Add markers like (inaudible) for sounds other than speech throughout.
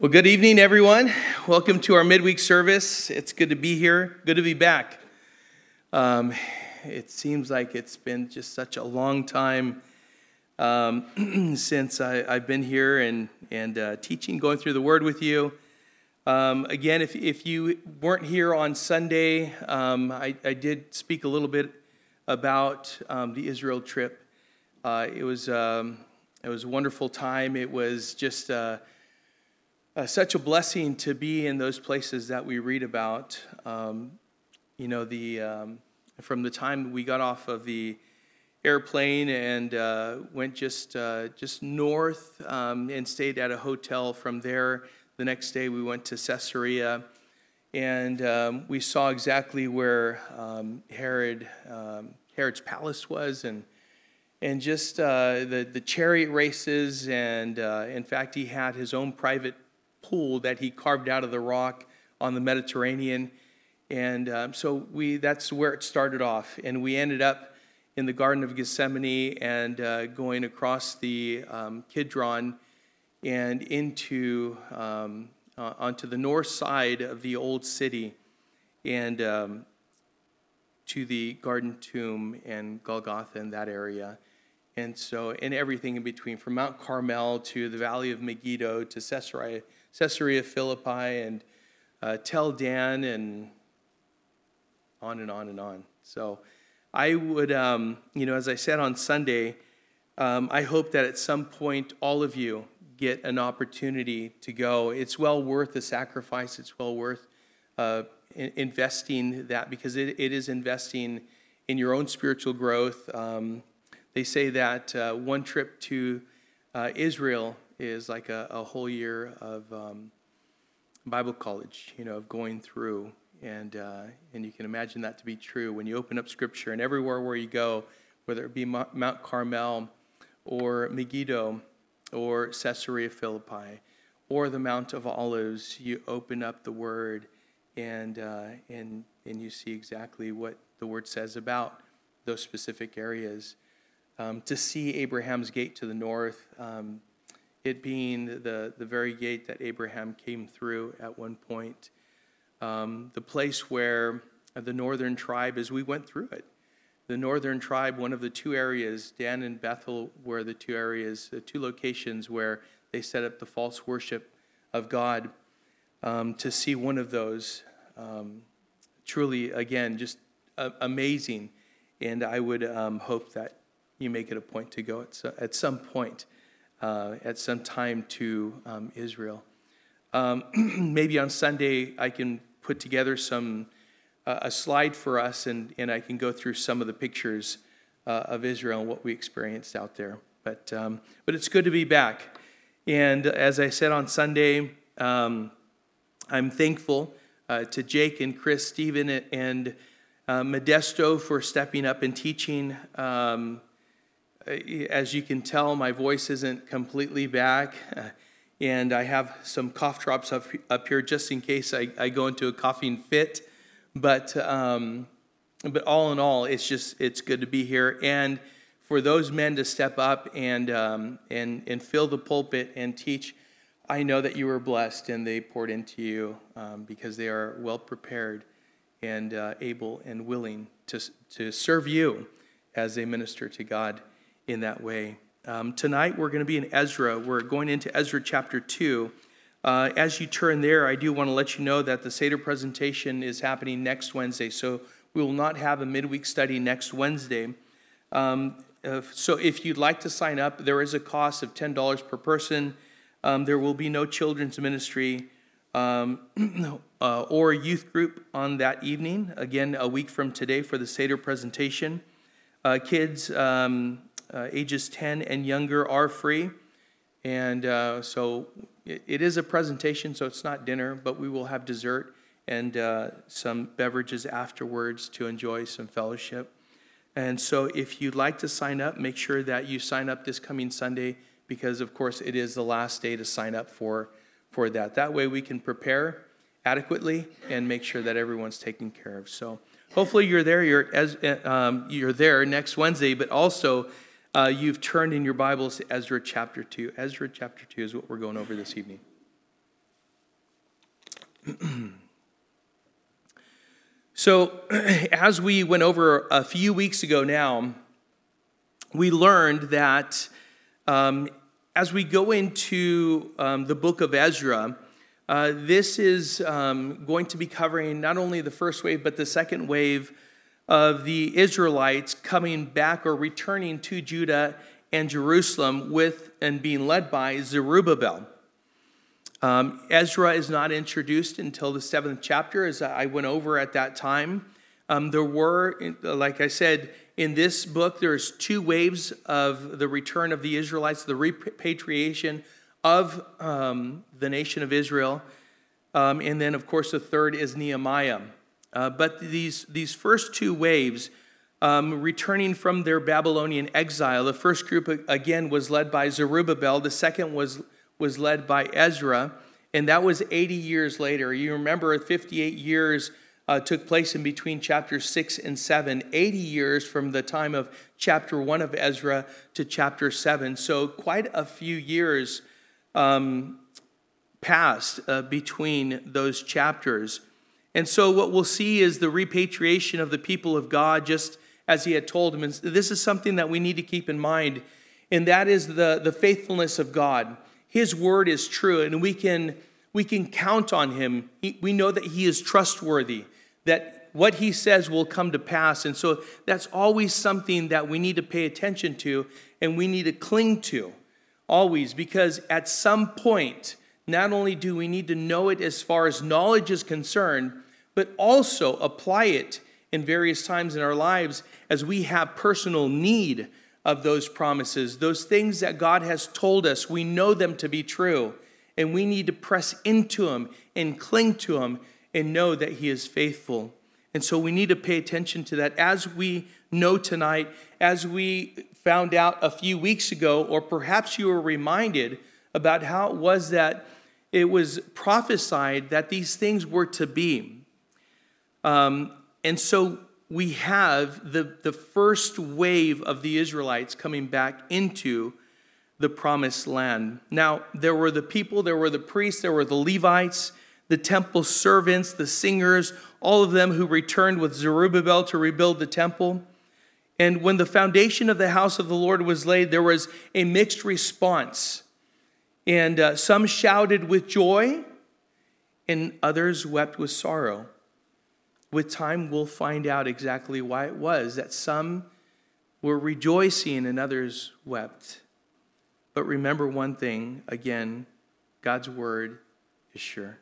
Well, good evening, everyone. Welcome to our midweek service. It's good to be here, good to be back. Um, it seems like it's been just such a long time um, (clears throat) since I, have been here and, and uh, teaching, going through the Word with you. Um, again, if, if you weren't here on Sunday, um, I, I, did speak a little bit about um, the Israel trip. Uh, it, was, um, it was a wonderful time. It was just. Uh, uh, such a blessing to be in those places that we read about. Um, you know, the um, from the time we got off of the airplane and uh, went just uh, just north um, and stayed at a hotel. From there, the next day we went to Caesarea, and um, we saw exactly where um, Herod um, Herod's palace was and and just uh, the, the chariot races. And uh, in fact, he had his own private pool that he carved out of the rock on the Mediterranean. And um, so we, that's where it started off. And we ended up in the Garden of Gethsemane and uh, going across the um, Kidron and into um, uh, onto the north side of the old city and um, to the Garden Tomb and Golgotha in that area. And so, and everything in between, from Mount Carmel to the Valley of Megiddo to Caesarea Caesarea Philippi and uh, Dan and on and on and on. So I would, um, you know, as I said on Sunday, um, I hope that at some point all of you get an opportunity to go. It's well worth the sacrifice. It's well worth uh, in- investing that because it, it is investing in your own spiritual growth. Um, they say that uh, one trip to uh, Israel is like a, a whole year of um, Bible college, you know, of going through. And, uh, and you can imagine that to be true when you open up Scripture and everywhere where you go, whether it be Mount Carmel or Megiddo or Caesarea Philippi or the Mount of Olives, you open up the Word and, uh, and, and you see exactly what the Word says about those specific areas. Um, to see Abraham's gate to the north, um, it being the, the very gate that Abraham came through at one point, um, the place where the northern tribe, as we went through it, the northern tribe, one of the two areas, Dan and Bethel, were the two areas, the two locations where they set up the false worship of God. Um, to see one of those, um, truly, again, just uh, amazing. And I would um, hope that you make it a point to go at, at some point uh, at some time to um, Israel. Um, (clears throat) maybe on Sunday I can put together some uh, a slide for us, and, and I can go through some of the pictures uh, of Israel and what we experienced out there. But um, but it's good to be back, and as I said on Sunday, um, I'm thankful uh, to Jake and Chris, Stephen, and uh, Modesto for stepping up and teaching. Um, as you can tell, my voice isn't completely back, and I have some cough drops up, up here just in case I, I go into a coughing fit. But, um, but all in all, it's just it's good to be here, and for those men to step up and, um, and, and fill the pulpit and teach. I know that you were blessed and they poured into you um, because they are well prepared and uh, able and willing to, to serve you as they minister to God in that way. Um, tonight we're going to be in Ezra. We're going into Ezra chapter 2. Uh, as you turn there, I do want to let you know that the Seder presentation is happening next Wednesday. So we will not have a midweek study next Wednesday. Um, uh, so if you'd like to sign up, there is a cost of $10 per person. Um, there will be no children's ministry um, (clears throat) uh, or youth group on that evening. Again, a week from today for the Seder presentation. Uh, kids, um, uh, ages 10 and younger are free. And uh, so it, it is a presentation, so it's not dinner, but we will have dessert and uh, some beverages afterwards to enjoy some fellowship. And so if you'd like to sign up, make sure that you sign up this coming Sunday because, of course, it is the last day to sign up for, for that. That way we can prepare adequately and make sure that everyone's taken care of. So hopefully you're there. You're, as, um, you're there next Wednesday, but also uh, you've turned in your Bibles to Ezra chapter 2. Ezra chapter 2 is what we're going over this evening. (clears throat) so, (clears throat) as we went over a few weeks ago now, we learned that um, as we go into um, the book of Ezra, uh, this is um, going to be covering not only the first wave, but the second wave of the Israelites coming back or returning to Judah and Jerusalem with and being led by Zerubbabel. Um, Ezra is not introduced until the seventh chapter, as I went over at that time. Um, there were, like I said, in this book, there's two waves of the return of the Israelites, the repatriation of um, the nation of Israel. Um, and then, of course, the third is Nehemiah. Uh, but these, these first two waves, um, returning from their Babylonian exile, the first group, again, was led by Zerubbabel, the second was, was led by Ezra, and that was 80 years later. You remember 58 years uh, took place in between chapters 6 and 7, 80 years from the time of chapter 1 of Ezra to chapter 7. So, quite a few years um, passed uh, between those chapters. And so, what we'll see is the repatriation of the people of God, just as he had told them. And this is something that we need to keep in mind, and that is the, the faithfulness of God. His word is true, and we can, we can count on him. we know that he is trustworthy, that what he says will come to pass. And so, that's always something that we need to pay attention to and we need to cling to always, because at some point, not only do we need to know it as far as knowledge is concerned, but also apply it in various times in our lives as we have personal need of those promises, those things that God has told us, we know them to be true, and we need to press into them and cling to them and know that He is faithful. And so we need to pay attention to that as we know tonight, as we found out a few weeks ago, or perhaps you were reminded about how it was that it was prophesied that these things were to be. Um, and so we have the, the first wave of the Israelites coming back into the promised land. Now, there were the people, there were the priests, there were the Levites, the temple servants, the singers, all of them who returned with Zerubbabel to rebuild the temple. And when the foundation of the house of the Lord was laid, there was a mixed response. And uh, some shouted with joy, and others wept with sorrow. With time, we'll find out exactly why it was that some were rejoicing and others wept. But remember one thing again God's word is sure,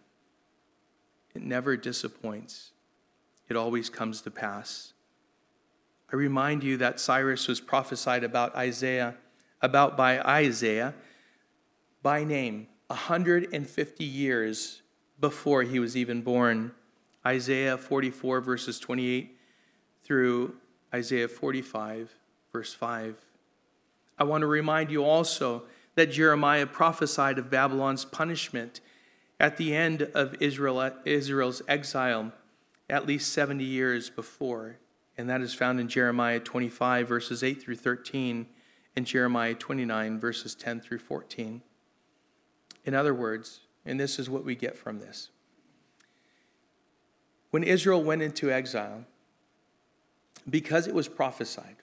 it never disappoints, it always comes to pass. I remind you that Cyrus was prophesied about Isaiah, about by Isaiah by name 150 years before he was even born. Isaiah 44, verses 28 through Isaiah 45, verse 5. I want to remind you also that Jeremiah prophesied of Babylon's punishment at the end of Israel, Israel's exile at least 70 years before and that is found in Jeremiah 25, verses 8 through 13, and Jeremiah 29, verses 10 through 14. In other words, and this is what we get from this when Israel went into exile, because it was prophesied,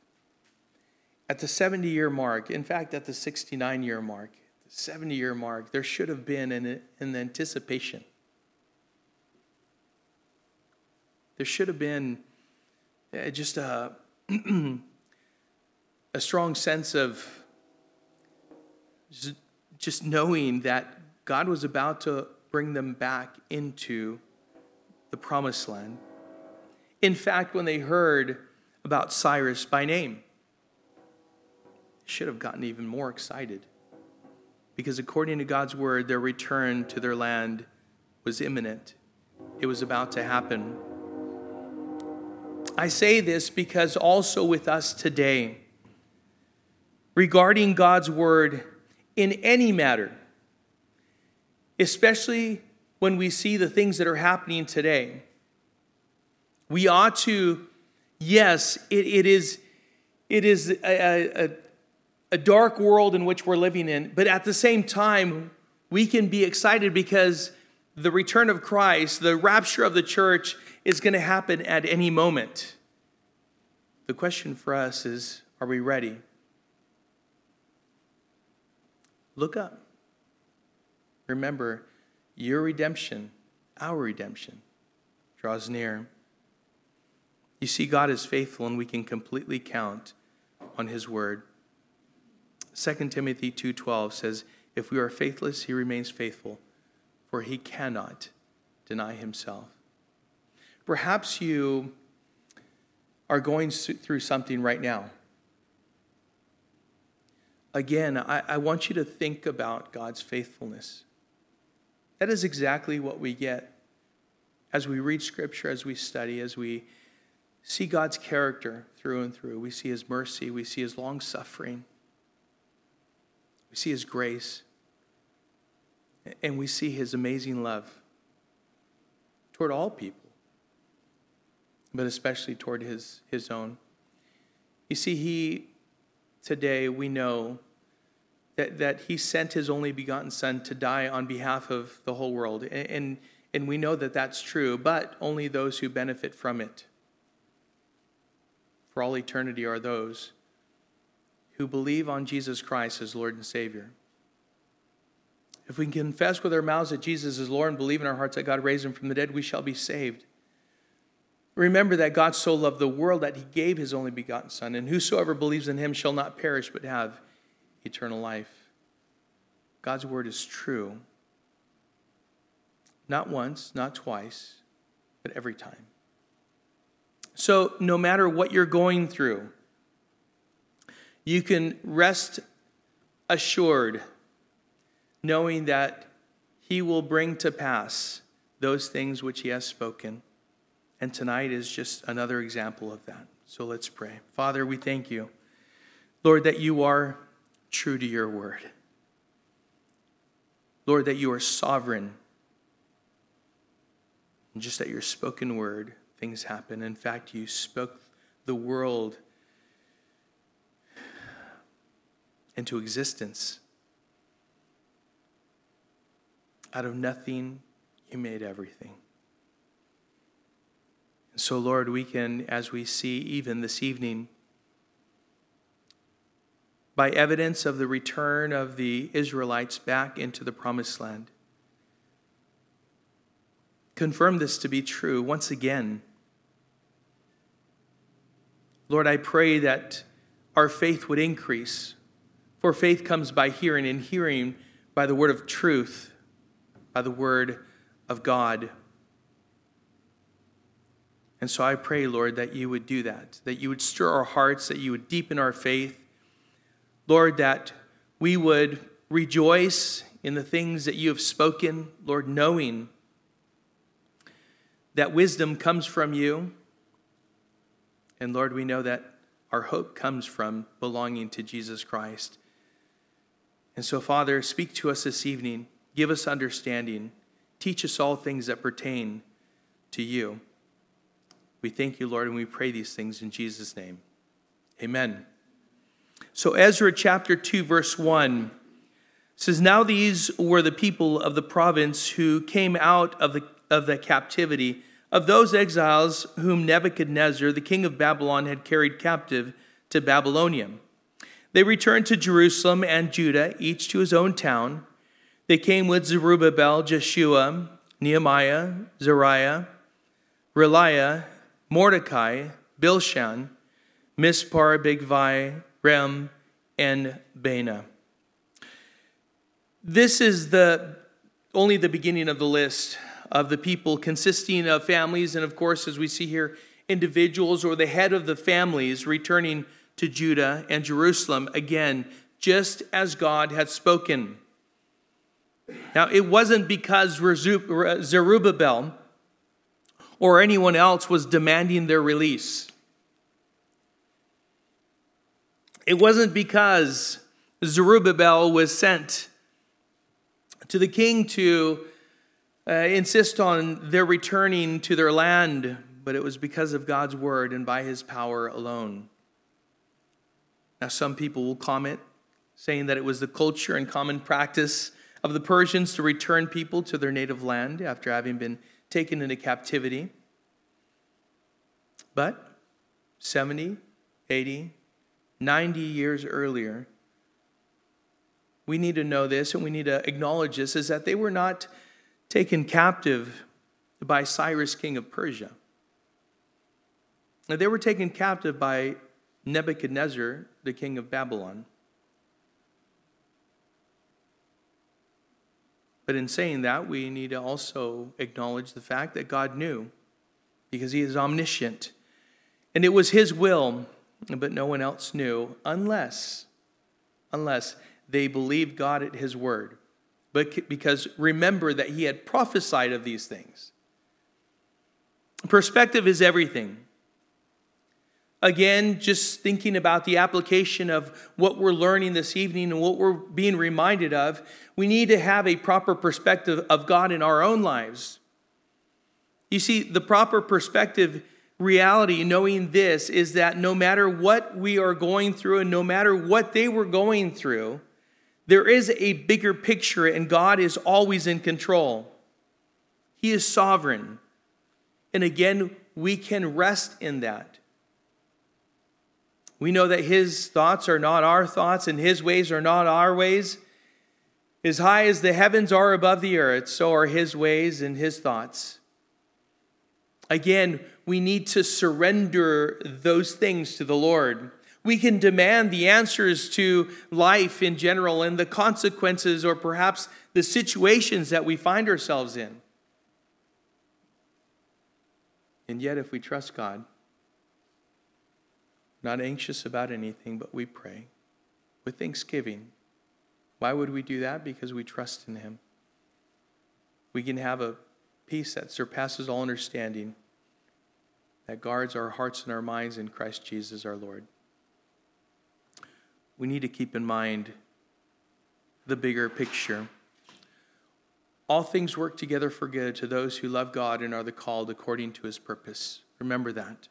at the 70 year mark, in fact, at the 69 year mark, the 70 year mark, there should have been an, an anticipation. There should have been uh, just a, (clears throat) a strong sense of just knowing that God was about to bring them back into the promised land. In fact, when they heard about Cyrus by name, should have gotten even more excited. Because according to God's word, their return to their land was imminent, it was about to happen. I say this because also with us today, regarding God's word in any matter, especially when we see the things that are happening today, we ought to, yes, it, it is, it is a, a, a dark world in which we're living in, but at the same time, we can be excited because the return of Christ, the rapture of the church, is going to happen at any moment. The question for us is are we ready? Look up. Remember, your redemption, our redemption, draws near. You see, God is faithful, and we can completely count on His word. 2 Timothy 2:12 says, "If we are faithless, he remains faithful, for he cannot deny himself." Perhaps you are going through something right now. Again, I, I want you to think about God's faithfulness. That is exactly what we get as we read Scripture, as we study, as we see God's character through and through. We see His mercy, we see His long suffering, we see His grace, and we see His amazing love toward all people, but especially toward His, his own. You see, He, today, we know that, that He sent His only begotten Son to die on behalf of the whole world. And, and, and we know that that's true, but only those who benefit from it for all eternity are those who believe on Jesus Christ as Lord and Savior. If we confess with our mouths that Jesus is Lord and believe in our hearts that God raised him from the dead, we shall be saved. Remember that God so loved the world that he gave his only begotten Son, and whosoever believes in him shall not perish but have eternal life. God's word is true. Not once, not twice, but every time. So, no matter what you're going through, you can rest assured knowing that He will bring to pass those things which He has spoken. And tonight is just another example of that. So let's pray. Father, we thank you, Lord, that you are true to your word. Lord, that you are sovereign. And just at your spoken word, things happen. In fact, you spoke the world into existence. Out of nothing, you made everything. And so, Lord, we can, as we see even this evening, by evidence of the return of the Israelites back into the promised land, confirm this to be true once again. Lord, I pray that our faith would increase for faith comes by hearing, and hearing by the word of truth, by the word of God. And so I pray, Lord, that you would do that, that you would stir our hearts, that you would deepen our faith. Lord, that we would rejoice in the things that you have spoken, Lord, knowing that wisdom comes from you. And Lord, we know that our hope comes from belonging to Jesus Christ. And so, Father, speak to us this evening. Give us understanding. Teach us all things that pertain to you. We thank you, Lord, and we pray these things in Jesus' name. Amen. So, Ezra chapter 2, verse 1 says, Now these were the people of the province who came out of the, of the captivity of those exiles whom Nebuchadnezzar, the king of Babylon, had carried captive to Babylonia. They returned to Jerusalem and Judah, each to his own town. They came with Zerubbabel, Jeshua, Nehemiah, Zariah, Reelaiah, Mordecai, Bilshan, Mispar, Bigvai, Rem, and Baanah. This is the only the beginning of the list of the people consisting of families and of course as we see here individuals or the head of the families returning to Judah and Jerusalem again, just as God had spoken. Now, it wasn't because Zerubbabel or anyone else was demanding their release. It wasn't because Zerubbabel was sent to the king to uh, insist on their returning to their land, but it was because of God's word and by his power alone. Now, some people will comment saying that it was the culture and common practice of the Persians to return people to their native land after having been taken into captivity. But 70, 80, 90 years earlier, we need to know this and we need to acknowledge this is that they were not taken captive by Cyrus, king of Persia. They were taken captive by Nebuchadnezzar, the king of Babylon. But in saying that, we need to also acknowledge the fact that God knew because he is omniscient. And it was his will, but no one else knew unless unless they believed God at his word. But because remember that he had prophesied of these things. Perspective is everything. Again, just thinking about the application of what we're learning this evening and what we're being reminded of, we need to have a proper perspective of God in our own lives. You see, the proper perspective reality, knowing this, is that no matter what we are going through and no matter what they were going through, there is a bigger picture and God is always in control. He is sovereign. And again, we can rest in that. We know that his thoughts are not our thoughts and his ways are not our ways. As high as the heavens are above the earth, so are his ways and his thoughts. Again, we need to surrender those things to the Lord. We can demand the answers to life in general and the consequences or perhaps the situations that we find ourselves in. And yet, if we trust God, not anxious about anything, but we pray with thanksgiving. Why would we do that? Because we trust in Him. We can have a peace that surpasses all understanding, that guards our hearts and our minds in Christ Jesus our Lord. We need to keep in mind the bigger picture. All things work together for good to those who love God and are the called according to his purpose. Remember that.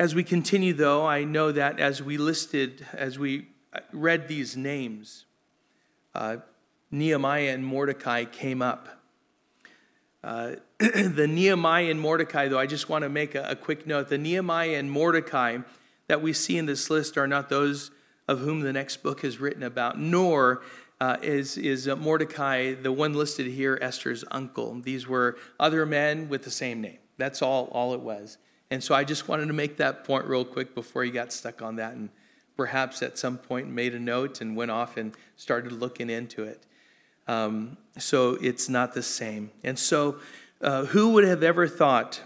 As we continue, though, I know that as we listed, as we read these names, uh, Nehemiah and Mordecai came up. Uh, (clears throat) the Nehemiah and Mordecai, though, I just want to make a, a, quick note. The Nehemiah and Mordecai that we see in this list are not those of whom the next book is written about, nor uh, is, is Mordecai, the one listed here, Esther's uncle. These were other men with the same name. That's all, all it was. And so I just wanted to make that point real quick before you got stuck on that and perhaps at some point made a note and went off and started looking into it. Um, so it's not the same. And so, uh, who would have ever thought,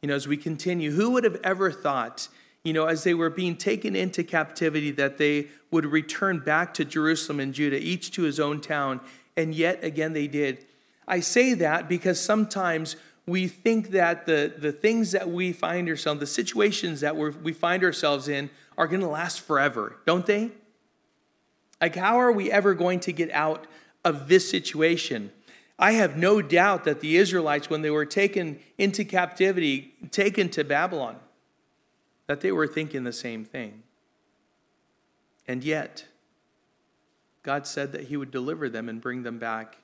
you know, as we continue, who would have ever thought, you know, as they were being taken into captivity, that they would return back to Jerusalem and Judah, each to his own town, and yet again they did. I say that because sometimes we think that the, the things that we find ourselves, the situations that we find ourselves in, are going to last forever, don't they? Like, how are we ever going to get out of this situation? I have no doubt that the Israelites, when they were taken into captivity, taken to Babylon, that they were thinking the same thing. And yet, God said that He would deliver them and bring them back.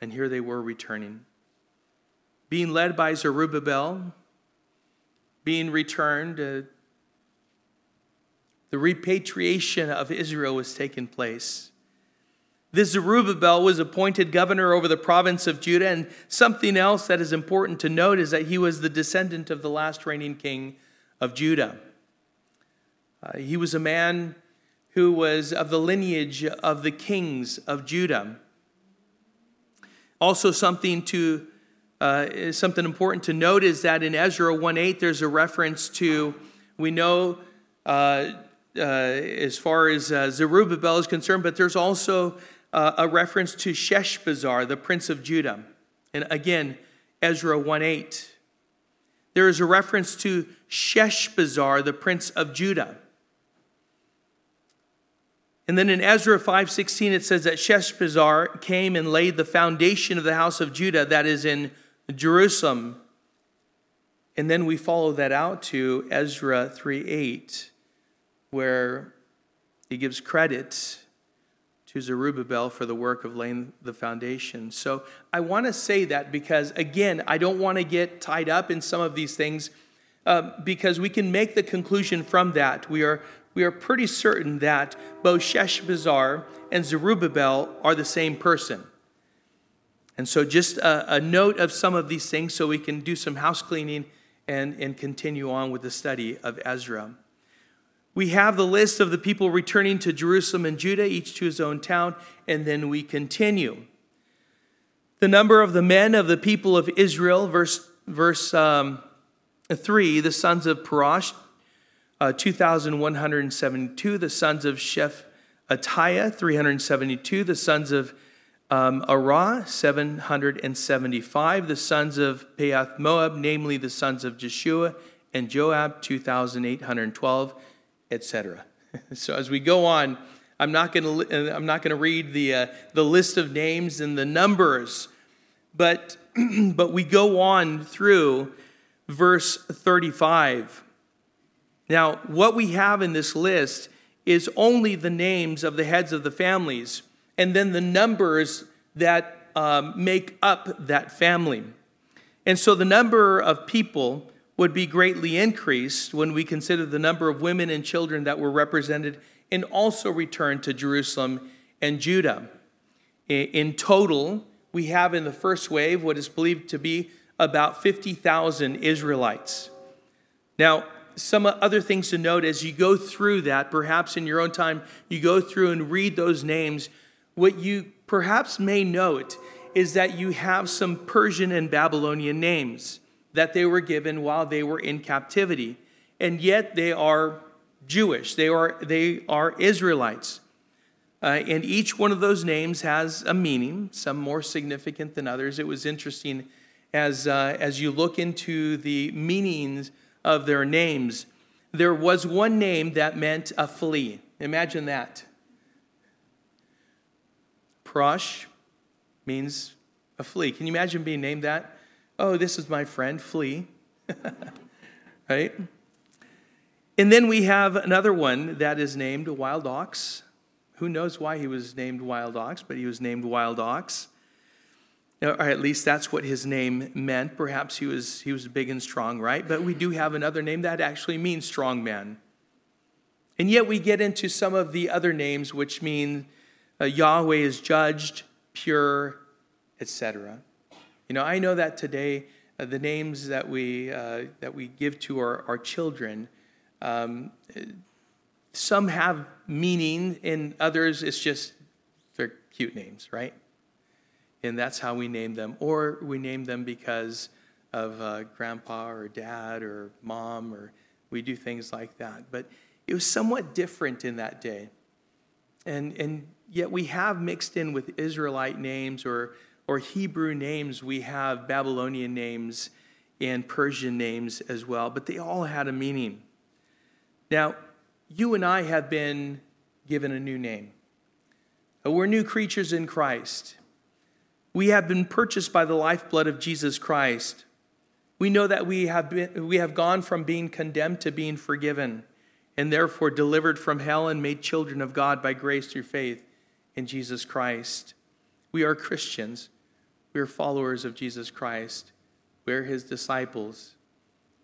And here they were returning being led by Zerubbabel, being returned. Uh, the repatriation of Israel was taking place. This Zerubbabel was appointed governor over the province of Judah, and something else that is important to note is that he was the descendant of the last reigning king of Judah. Uh, he was a man who was of the lineage of the kings of Judah. Also, something to uh, something important to note is that in Ezra 1:8 there's a reference to we know uh, uh, as far as uh, Zerubbabel is concerned, but there's also uh, a reference to Sheshbazzar, the prince of Judah. And again, Ezra 1:8. There is a reference to Sheshbazzar, the prince of Judah. And then in Ezra 5:16 it says that Sheshbazzar came and laid the foundation of the house of Judah that is in Jerusalem. And then we follow that out to Ezra 3 8, where he gives credit to Zerubbabel for the work of laying the foundation. So I want to say that because, again, I don't want to get tied up in some of these things uh, because we can make the conclusion from that. We are, we are pretty certain that both Sheshbazzar and Zerubbabel are the same person. And so, just a, a, note of some of these things so we can do some house cleaning and, and continue on with the study of Ezra. We have the list of the people returning to Jerusalem and Judah, each to his own town, and then we continue. The number of the men of the people of Israel, verse, verse um, 3, the sons of Parash, uh, 2,172, the sons of Shephatiah, 372, the sons of um, Arah, 775, the sons of Pahath-moab, namely the sons of Jeshua and Joab, 2,812 etc. (laughs) So as we go on, I'm not going to I'm not going to read the uh, the list of names and the numbers, but (clears throat) but we go on through verse 35. Now, what we have in this list is only the names of the heads of the families, and then the numbers that um, make up that family. And so the number of people would be greatly increased when we consider the number of women and children that were represented and also returned to Jerusalem and Judah. In total, we have in the first wave what is believed to be about 50,000 Israelites. Now, some other things to note as you go through that, perhaps in your own time, you go through and read those names. What you perhaps may note is that you have some Persian and Babylonian names that they were given while they were in captivity. And yet they are Jewish, they are, they are Israelites. Uh, and each one of those names has a meaning, some more significant than others. It was interesting as, uh, as you look into the meanings of their names. There was one name that meant a flea. Imagine that. Prosh means a flea. Can you imagine being named that? Oh, this is my friend, flea. (laughs) right? And then we have another one that is named Wild Ox. Who knows why he was named Wild Ox, but he was named Wild Ox. Or at least that's what his name meant. Perhaps he was, he was big and strong, right? But we do have another name that actually means strong man. And yet we get into some of the other names, which mean uh, Yahweh is judged, pure, etc. You know, I know that today uh, the names that we, uh, that we give to our, our children, um, some have meaning, and others it's just they're cute names, right? And that's how we name them. Or we name them because of uh, grandpa or dad or mom, or we do things like that. But it was somewhat different in that day. And, and yet we have mixed in with Israelite names or or Hebrew names, we have Babylonian names and Persian names as well, but they all had a meaning. Now, you and I have been given a new name. Uh, we're new creatures in Christ. We have been purchased by the lifeblood of Jesus Christ. We know that we have, been, we have gone from being condemned to being forgiven, and therefore delivered from hell and made children of God by grace through faith in Jesus Christ. We are Christians. We are followers of Jesus Christ. We are his disciples.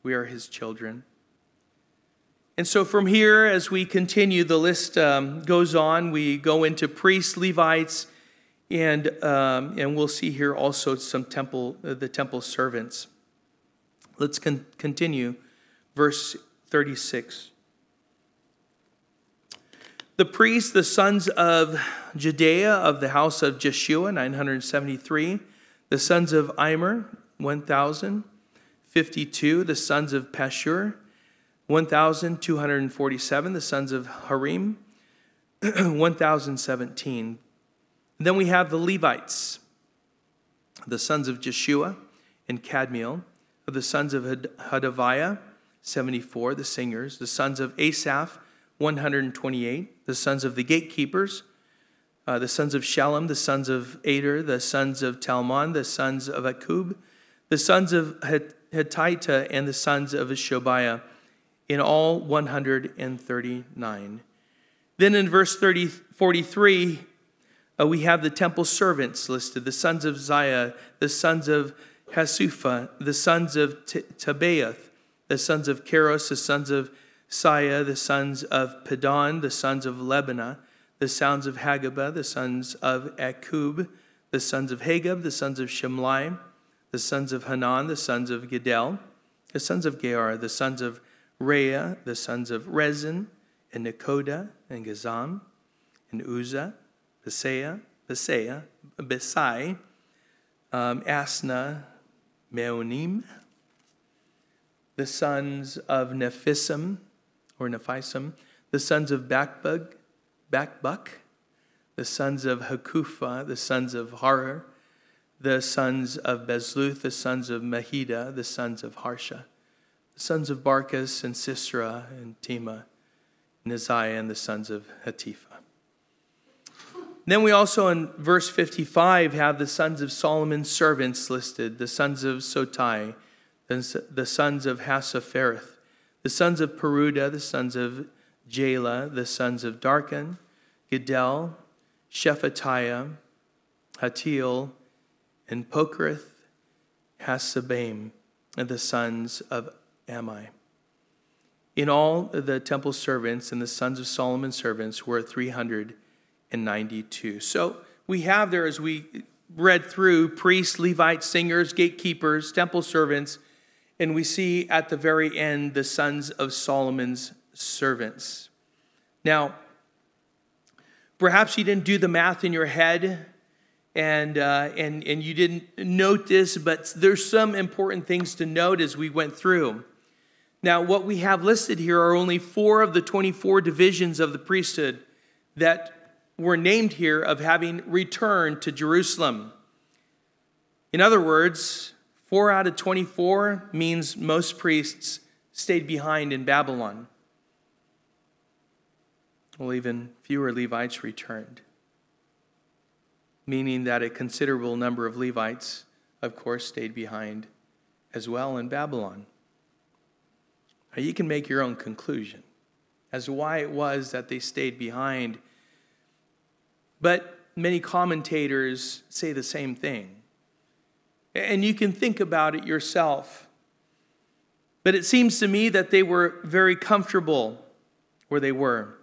We are his children. And so from here, as we continue, the list um, goes on. We go into priests, Levites, and, um, and we'll see here also some temple, uh, the temple servants. Let's con- continue. Verse 36. The priests, the sons of Jedaiah of the house of Jeshua, 973 the sons of Immer, 1,052. The sons of Pashur, 1,247. The sons of Harim, (clears throat) 1,017. Then we have the Levites, the sons of Jeshua and Kadmiel, of the sons of Hadaviah, 74, the singers, the sons of Asaph, 128, the sons of the gatekeepers, uh, the sons of Shalom, the sons of Ader, the sons of Talmon, the sons of Akub, the sons of Hatita, and the sons of Shobiah, in all 139. Then in verse 30, 43, Uh, we have the temple servants listed the sons of Ziah, the sons of Hasupha, the sons of T- Tabaoth, the sons of Keros, the sons of Siah, the sons of Padon, the sons of Lebanah, the sons of Hagabah, the sons of Akub, the sons of Hagab, the sons of Shimlai, the sons of Hanan, the sons of Giddel, the sons of Gear, the sons of Reah, the sons of Rezin, and Nekoda, and Gazam, and Uzzah, Besaia, Besaia, Besai, um, Asna, Meonim, the sons of Nephisim, or Nephisim, the sons of Bakbug, Bakbuk, the sons of Hakupha, the sons of Harar, the sons of Bezluth, the sons of Mahida, the sons of Harsha, the sons of Barkas and Sisera and Tema, Neziah, and the sons of Hatipha. Then we also in verse 55 have the sons of Solomon's servants listed the sons of Sotai, the sons of Hassaphereth, the sons of Peruda, the sons of Jaela, the sons of Darkon, Gedel, Shephatiah, Hattil, and Pokereth, Hasabaim, and the sons of Ammi. In all, the temple servants and the sons of Solomon's servants were 392. So we have there, as we read through, priests, Levites, singers, gatekeepers, temple servants, and we see at the very end the sons of Solomon's servants. Now, perhaps you didn't do the math in your head and, uh, and, and you didn't note this, but there's some important things to note as we went through. Now, what we have listed here are only four of the 24 divisions of the priesthood that were named here of having returned to Jerusalem. In other words, four out of 24 means most priests stayed behind in Babylon. Well, even fewer Levites returned, meaning that a considerable number of Levites, of course, stayed behind as well in Babylon. Now, you can make your own conclusion as to why it was that they stayed behind. But many commentators say the same thing. And you can think about it yourself. But it seems to me that they were very comfortable where they were.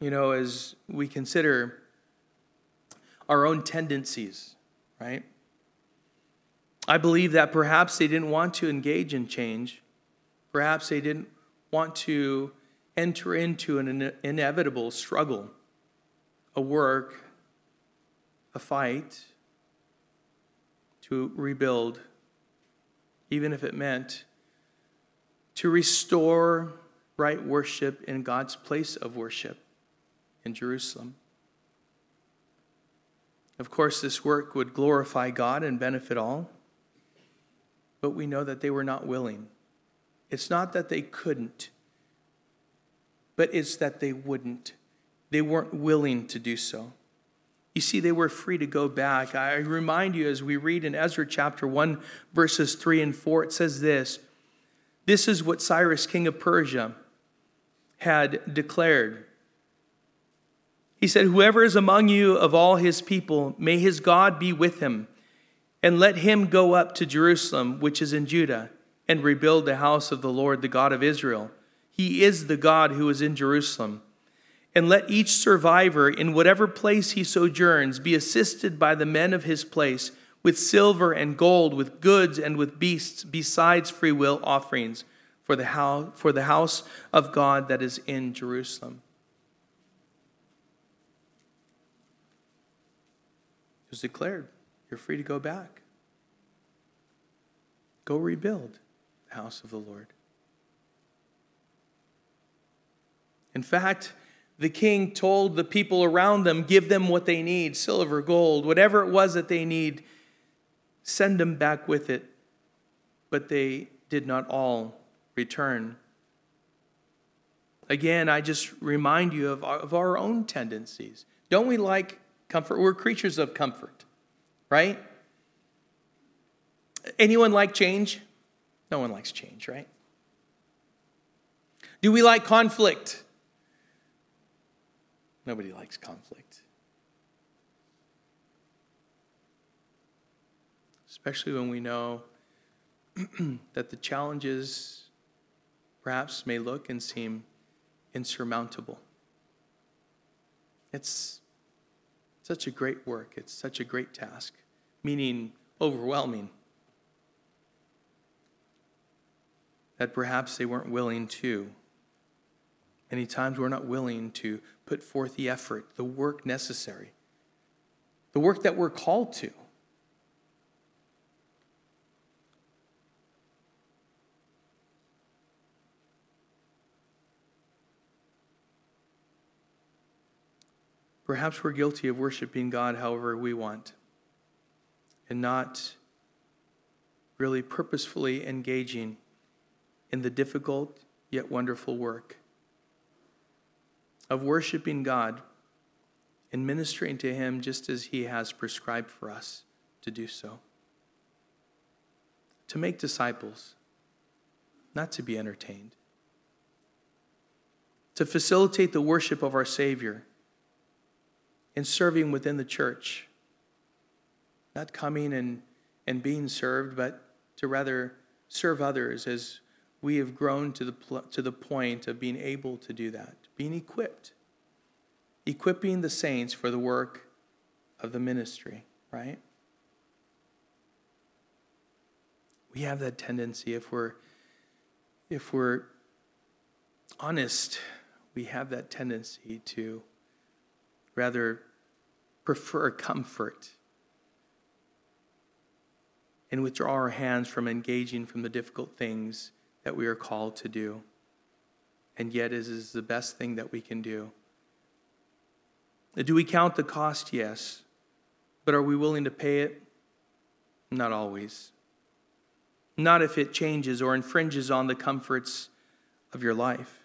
You know, as we consider our own tendencies, right? I believe that perhaps they didn't want to engage in change Perhaps they didn't want to enter into an inevitable struggle, a work, a fight to rebuild, even if it meant to restore right worship in God's place of worship in Jerusalem. Of course, this work would glorify God and benefit all, but we know that they were not willing. It's not that they couldn't, but it's that they wouldn't. They weren't willing to do so. You see, they were free to go back. I remind you as we read in Ezra chapter 1, verses 3 and 4, it says this This is what Cyrus, king of Persia, had declared. He said, Whoever is among you of all his people, may his God be with him, and let him go up to Jerusalem, which is in Judah and rebuild the house of the Lord, the God of Israel. He is the God who is in Jerusalem. And let each survivor, in whatever place he sojourns, be assisted by the men of his place with silver and gold, with goods and with beasts, besides freewill offerings for the house, for the house of God that is in Jerusalem. It was declared, you're free to go back. Go rebuild the house of the Lord. In fact, the king told the people around them, give them what they need silver, gold, whatever it was that they need, send them back with it. But they did not all return. Again, I just remind you of our, of our own tendencies. Don't we like comfort? We're creatures of comfort, right? Anyone like change? No one likes change, right? Do we like conflict? Nobody likes conflict. Especially when we know (clears throat) that the challenges perhaps may look and seem insurmountable. It's such a great work, it's such a great task, meaning overwhelming. That perhaps they weren't willing to. Many times we're not willing to put forth the effort, the work necessary, the work that we're called to. Perhaps we're guilty of worshiping God however we want and not really purposefully engaging in the difficult yet wonderful work of worshiping God and ministering to Him just as He has prescribed for us to do so. To make disciples, not to be entertained. To facilitate the worship of our Savior in serving within the church. Not coming and, and being served, but to rather serve others as we have grown to the, to the point of being able to do that, being equipped, equipping the saints for the work of the ministry, right? We have that tendency if we're if we're honest, we have that tendency to rather prefer comfort and withdraw our hands from engaging from the difficult things that we are called to do. And yet, it is the best thing that we can do. Do we count the cost? Yes. But are we willing to pay it? Not always. Not if it changes or infringes on the comforts of your life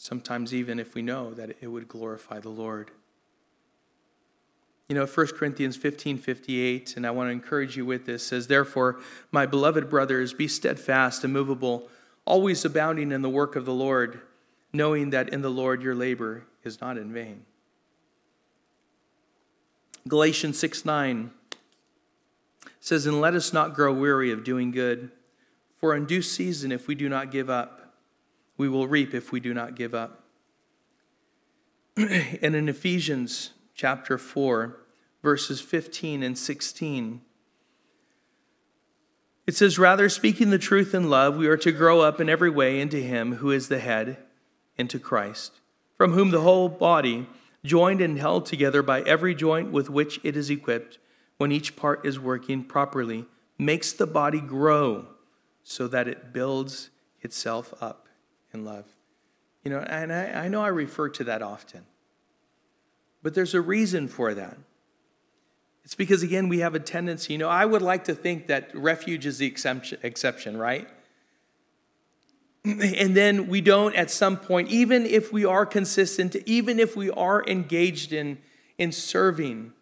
sometimes even if we know that it would glorify the Lord. You know, 1 Corinthians 15 58, and I want to encourage you with this, says, Therefore, my beloved brothers, be steadfast, immovable, always abounding in the work of the Lord, knowing that in the Lord your labor is not in vain. Galatians 6 9 says, And let us not grow weary of doing good, for in due season, if we do not give up, we will reap if we do not give up. (clears throat) and in Ephesians chapter 4, verses 15 and 16, it says, Rather, speaking the truth in love, we are to grow up in every way into Him who is the head, into Christ, from whom the whole body, joined and held together by every joint with which it is equipped, when each part is working properly, makes the body grow so that it builds itself up in love. You know, and I, I know I refer to that often, but there's a reason for that. It's because, again, we have a tendency, you know, I would like to think that refuge is the exception, right? (clears throat) And then we don't at some point, even if we are consistent, even if we are engaged in, in serving,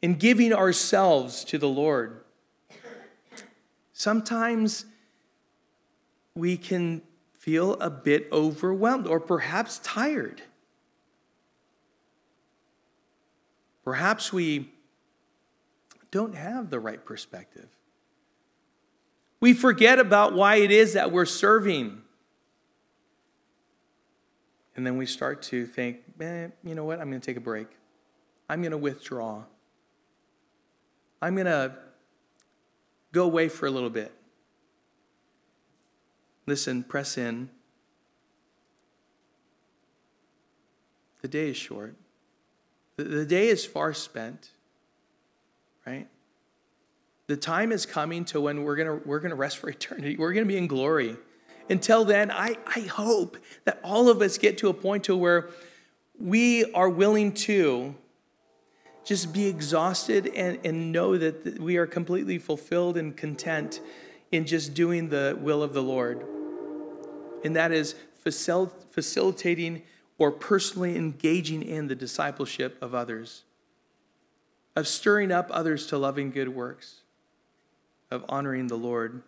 in giving ourselves to the Lord, sometimes we can feel a bit overwhelmed or perhaps tired. Perhaps we don't have the right perspective. We forget about why it is that we're serving. And then we start to think, eh, you know what? I'm going to take a break. I'm going to withdraw. I'm going to go away for a little bit. Listen, press in. The day is short. The day is far spent, right? The time is coming to when we're gonna, we're gonna rest for eternity. We're gonna be in glory. Until then, I, I hope that all of us get to a point to where we are willing to just be exhausted and, and know that we are completely fulfilled and content in just doing the will of the Lord and that is facil- facilitating or personally engaging in the discipleship of others, of stirring up others to loving good works, of honoring the Lord.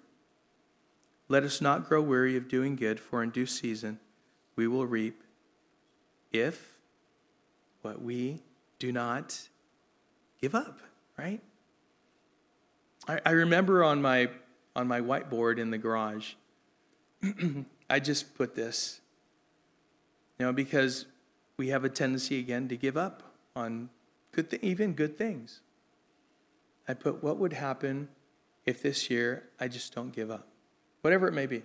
Let us not grow weary of doing good, for in due season we will reap if what we do not give up, right? I, I remember on my on my whiteboard in the garage, (clears throat) I just put this. You know, because we have a tendency again to give up on good th- even good things. I put what would happen if this year I just don't give up, whatever it may be.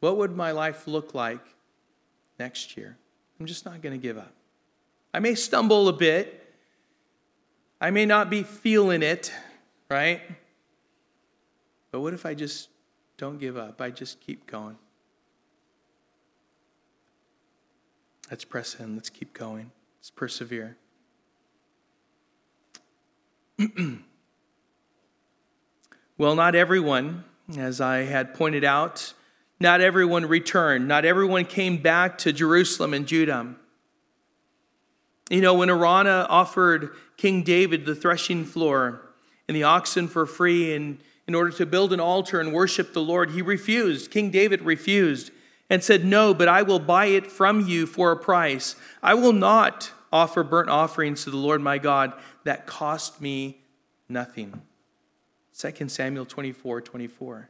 What would my life look like next year? I'm just not going to give up. I may stumble a bit. I may not be feeling it, right? But what if I just don't give up? I just keep going. Let's press in. Let's keep going. Let's persevere. (clears throat) well, not everyone, as I had pointed out, not everyone returned. Not everyone came back to Jerusalem and Judah. You know, when Araunah offered King David the threshing floor and the oxen for free and in order to build an altar and worship the Lord, he refused. King David refused and said, No, but I will buy it from you for a price. I will not offer burnt offerings to the Lord my God that cost me nothing. 2 Samuel 24 24.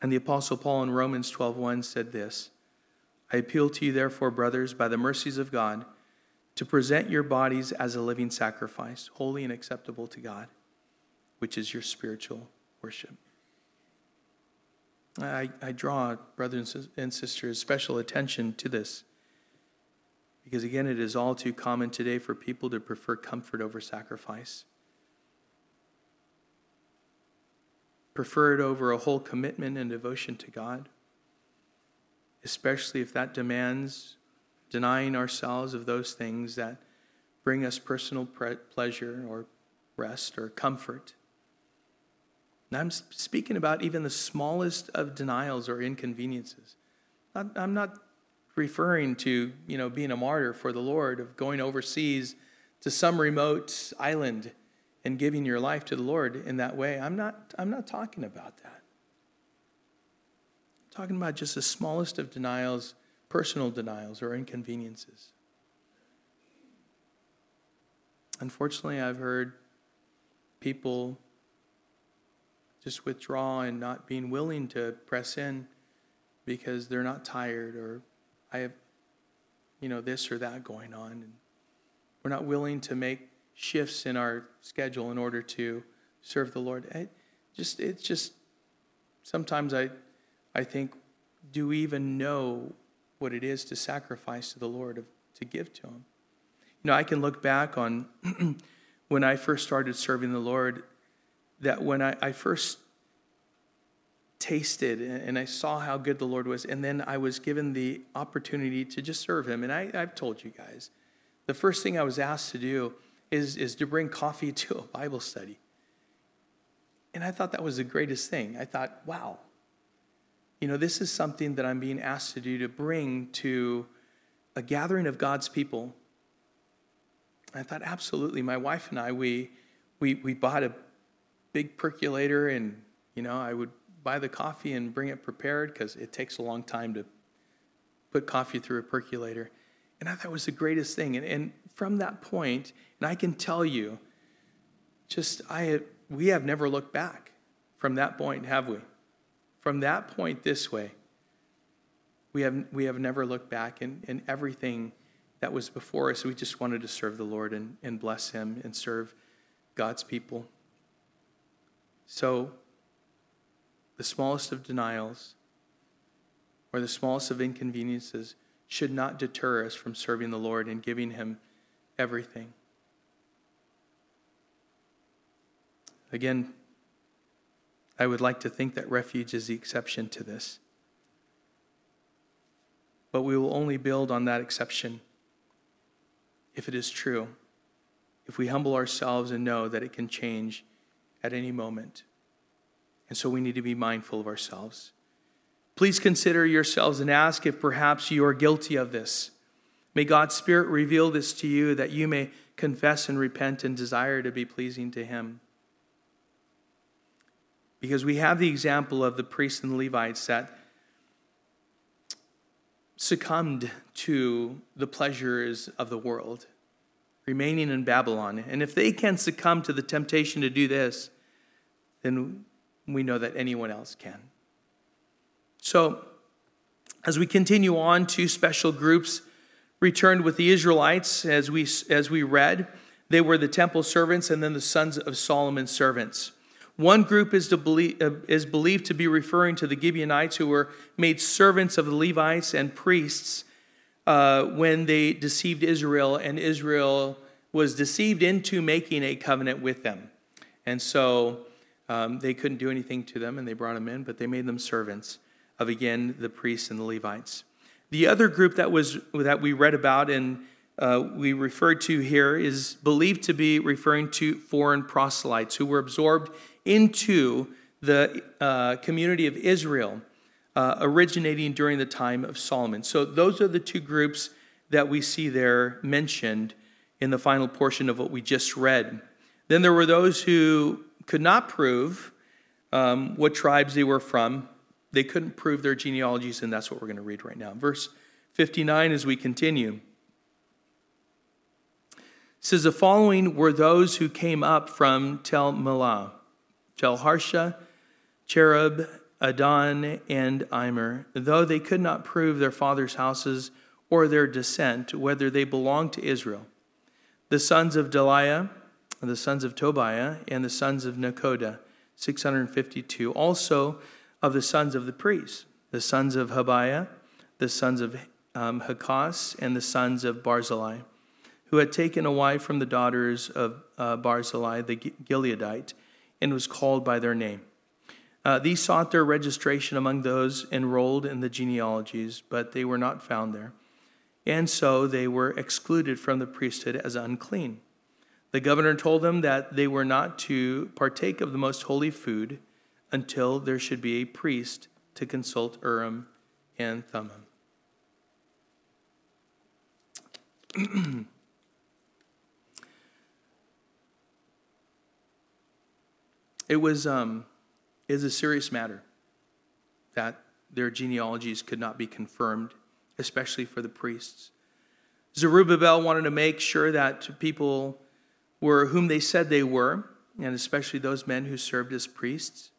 And the Apostle Paul in Romans 12:1 said this I appeal to you, therefore, brothers, by the mercies of God, to present your bodies as a living sacrifice, holy and acceptable to God, which is your spiritual worship. I, I draw, brothers and sisters, special attention to this because, again, it is all too common today for people to prefer comfort over sacrifice, prefer it over a whole commitment and devotion to God, especially if that demands denying ourselves of those things that bring us personal pleasure or rest or comfort. And I'm speaking about even the smallest of denials or inconveniences. I'm not referring to, you know, being a martyr for the Lord, of going overseas to some remote island and giving your life to the Lord in that way. I'm not, I'm not talking about that. I'm talking about just the smallest of denials, personal denials or inconveniences. Unfortunately, I've heard people just withdraw and not being willing to press in because they're not tired or I have, you know, this or that going on. And we're not willing to make shifts in our schedule in order to serve the Lord. It just, it's just, sometimes I, I think, do we even know what it is to sacrifice to the Lord, to give to Him? You know, I can look back on (clears throat) when I first started serving the Lord, that when I, I first tasted and I saw how good the Lord was, and then I was given the opportunity to just serve Him. And I, I've told you guys, the first thing I was asked to do is, is to bring coffee (laughs) to a Bible study. And I thought that was the greatest thing. I thought, wow, you know, this is something that I'm being asked to do to bring to a gathering of God's people. I thought, absolutely. My wife and I, we, we, we bought a big percolator, and, you know, I would buy the coffee and bring it prepared because it takes a long time to put coffee through a percolator. And I thought was the greatest thing. And, and from that point, and I can tell you, just I we have never looked back from that point, have we? From that point this way, we have, we have never looked back and, in everything that was before us. We just wanted to serve the Lord and, and bless Him and serve God's people. So the smallest of denials or the smallest of inconveniences should not deter us from serving the Lord and giving Him everything. Again, I would like to think that refuge is the exception to this. But we will only build on that exception if it is true, if we humble ourselves and know that it can change at any moment. And so we need to be mindful of ourselves. Please consider yourselves and ask if perhaps you are guilty of this. May God's Spirit reveal this to you that you may confess and repent and desire to be pleasing to Him. Because we have the example of the priests and the Levites that succumbed to the pleasures of the world. remaining in Babylon. And if they can succumb to the temptation to do this, then we know that anyone else can. So, as we continue on, two special groups returned with the Israelites, as we, as we read. They were the temple servants and then the sons of Solomon's servants. One group is, believe, uh, is believed to be referring to the Gibeonites who were made servants of the Levites and priests uh, when they deceived Israel, and Israel was deceived into making a covenant with them. And so um, they couldn't do anything to them, and they brought them in, but they made them servants of, again, the priests and the Levites. The other group that, was, that we read about and uh, we referred to here is believed to be referring to foreign proselytes who were absorbed into the uh, community of Israel, uh, originating during the time of Solomon. So, those are the two groups that we see there mentioned in the final portion of what we just read. Then there were those who could not prove um, what tribes they were from. They couldn't prove their genealogies, and that's what we're going to read right now. Verse 59 as we continue says the following were those who came up from Tel Melah Tel Harsha, Cherub, Addan, and Immer, though they could not prove their father's houses or their descent, whether they belonged to Israel. The sons of Delaiah, the sons of Tobiah, and the sons of Nekoda, 652. Also of the sons of the priests, the sons of Habaiah, the sons of um, and the sons of Barzillai, who had taken a wife from the daughters of uh, Barzillai the Gileadite and was called by their name. Uh, these sought their registration among those enrolled in the genealogies, but they were not found there. And so they were excluded from the priesthood as unclean. The governor told them that they were not to partake of the most holy food until there should be a priest to consult Urim and Thummim. (clears throat) It was um, is a serious matter that their genealogies could not be confirmed, especially for the priests. Zerubbabel wanted to make sure that people were whom they said they were, and especially those men who served as priests.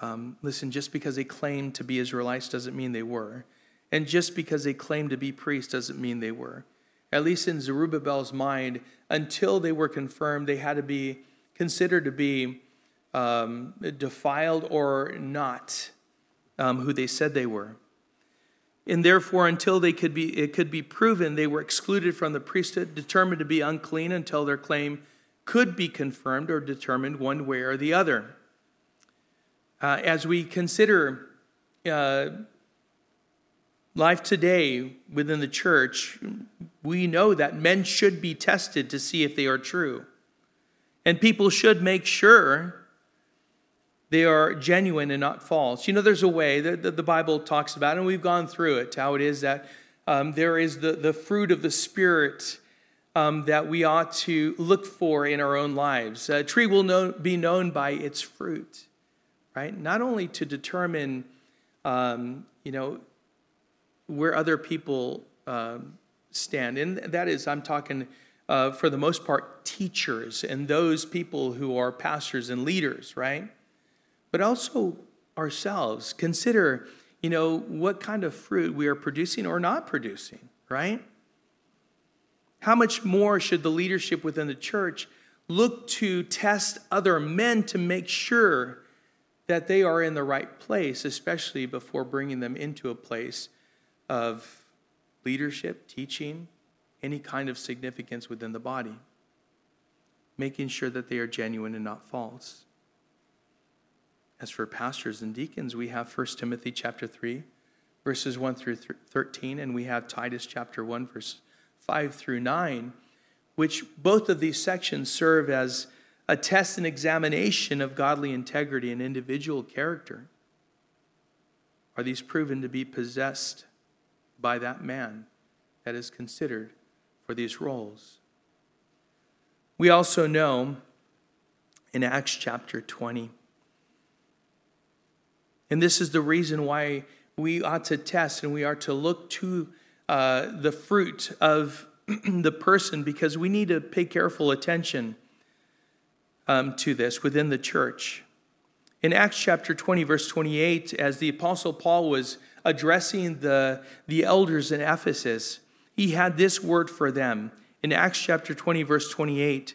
Um, listen, just because they claimed to be Israelites doesn't mean they were. And just because they claimed to be priests doesn't mean they were. At least in Zerubbabel's mind, until they were confirmed, they had to be considered to be um, defiled or not um, who they said they were. And therefore, until they could be, it could be proven they were excluded from the priesthood, determined to be unclean until their claim could be confirmed or determined one way or the other. Uh, as we consider uh, life today within the church, we know that men should be tested to see if they are true. And people should make sure they are genuine and not false. You know, there's a way that the Bible talks about, and we've gone through it, how it is that um, there is the, the fruit of the Spirit um, that we ought to look for in our own lives. A tree will know, be known by its fruit, right? Not only to determine, um, you know, where other people um, stand, and that is, I'm talking uh, for the most part, teachers and those people who are pastors and leaders, right? But also ourselves. Consider, you know, what kind of fruit we are producing or not producing, right? How much more should the leadership within the church look to test other men to make sure that they are in the right place, especially before bringing them into a place of leadership, teaching, any kind of significance within the body? Making sure that they are genuine and not false. As for pastors and deacons, we have 1 Timothy chapter 3, verses 1 through 13, and we have Titus chapter 1, verse 5 through 9, which both of these sections serve as a test and examination of godly integrity and individual character. Are these proven to be possessed by that man that is considered for these roles? We also know in Acts chapter 20, and this is the reason why we ought to test and we are to look to uh, the fruit of (clears throat) the person because we need to pay careful attention um, to this within the church. In Acts chapter 20, verse 28, as the Apostle Paul was addressing the, the elders in Ephesus, he had this word for them. In Acts chapter 20, verse 28,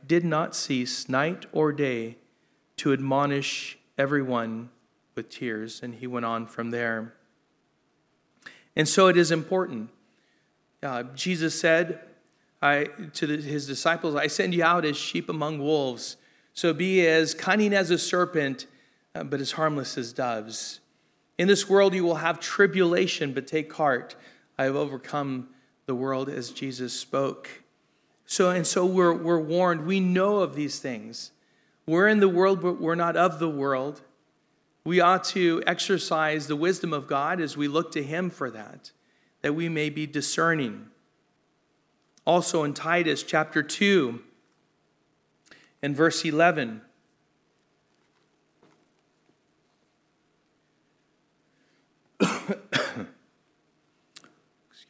did not cease night or day to admonish everyone with tears. And he went on from there. And so it is important. Uh, Jesus said I, to the, his disciples, I send you out as sheep among wolves. So be as cunning as a serpent, uh, but as harmless as doves. In this world you will have tribulation, but take heart. I have overcome the world as Jesus spoke. So, and so we're, we're warned. We know of these things. We're in the world, but we're not of the world. We ought to exercise the wisdom of God as we look to Him for that, that we may be discerning. Also in Titus chapter 2, in verse 11.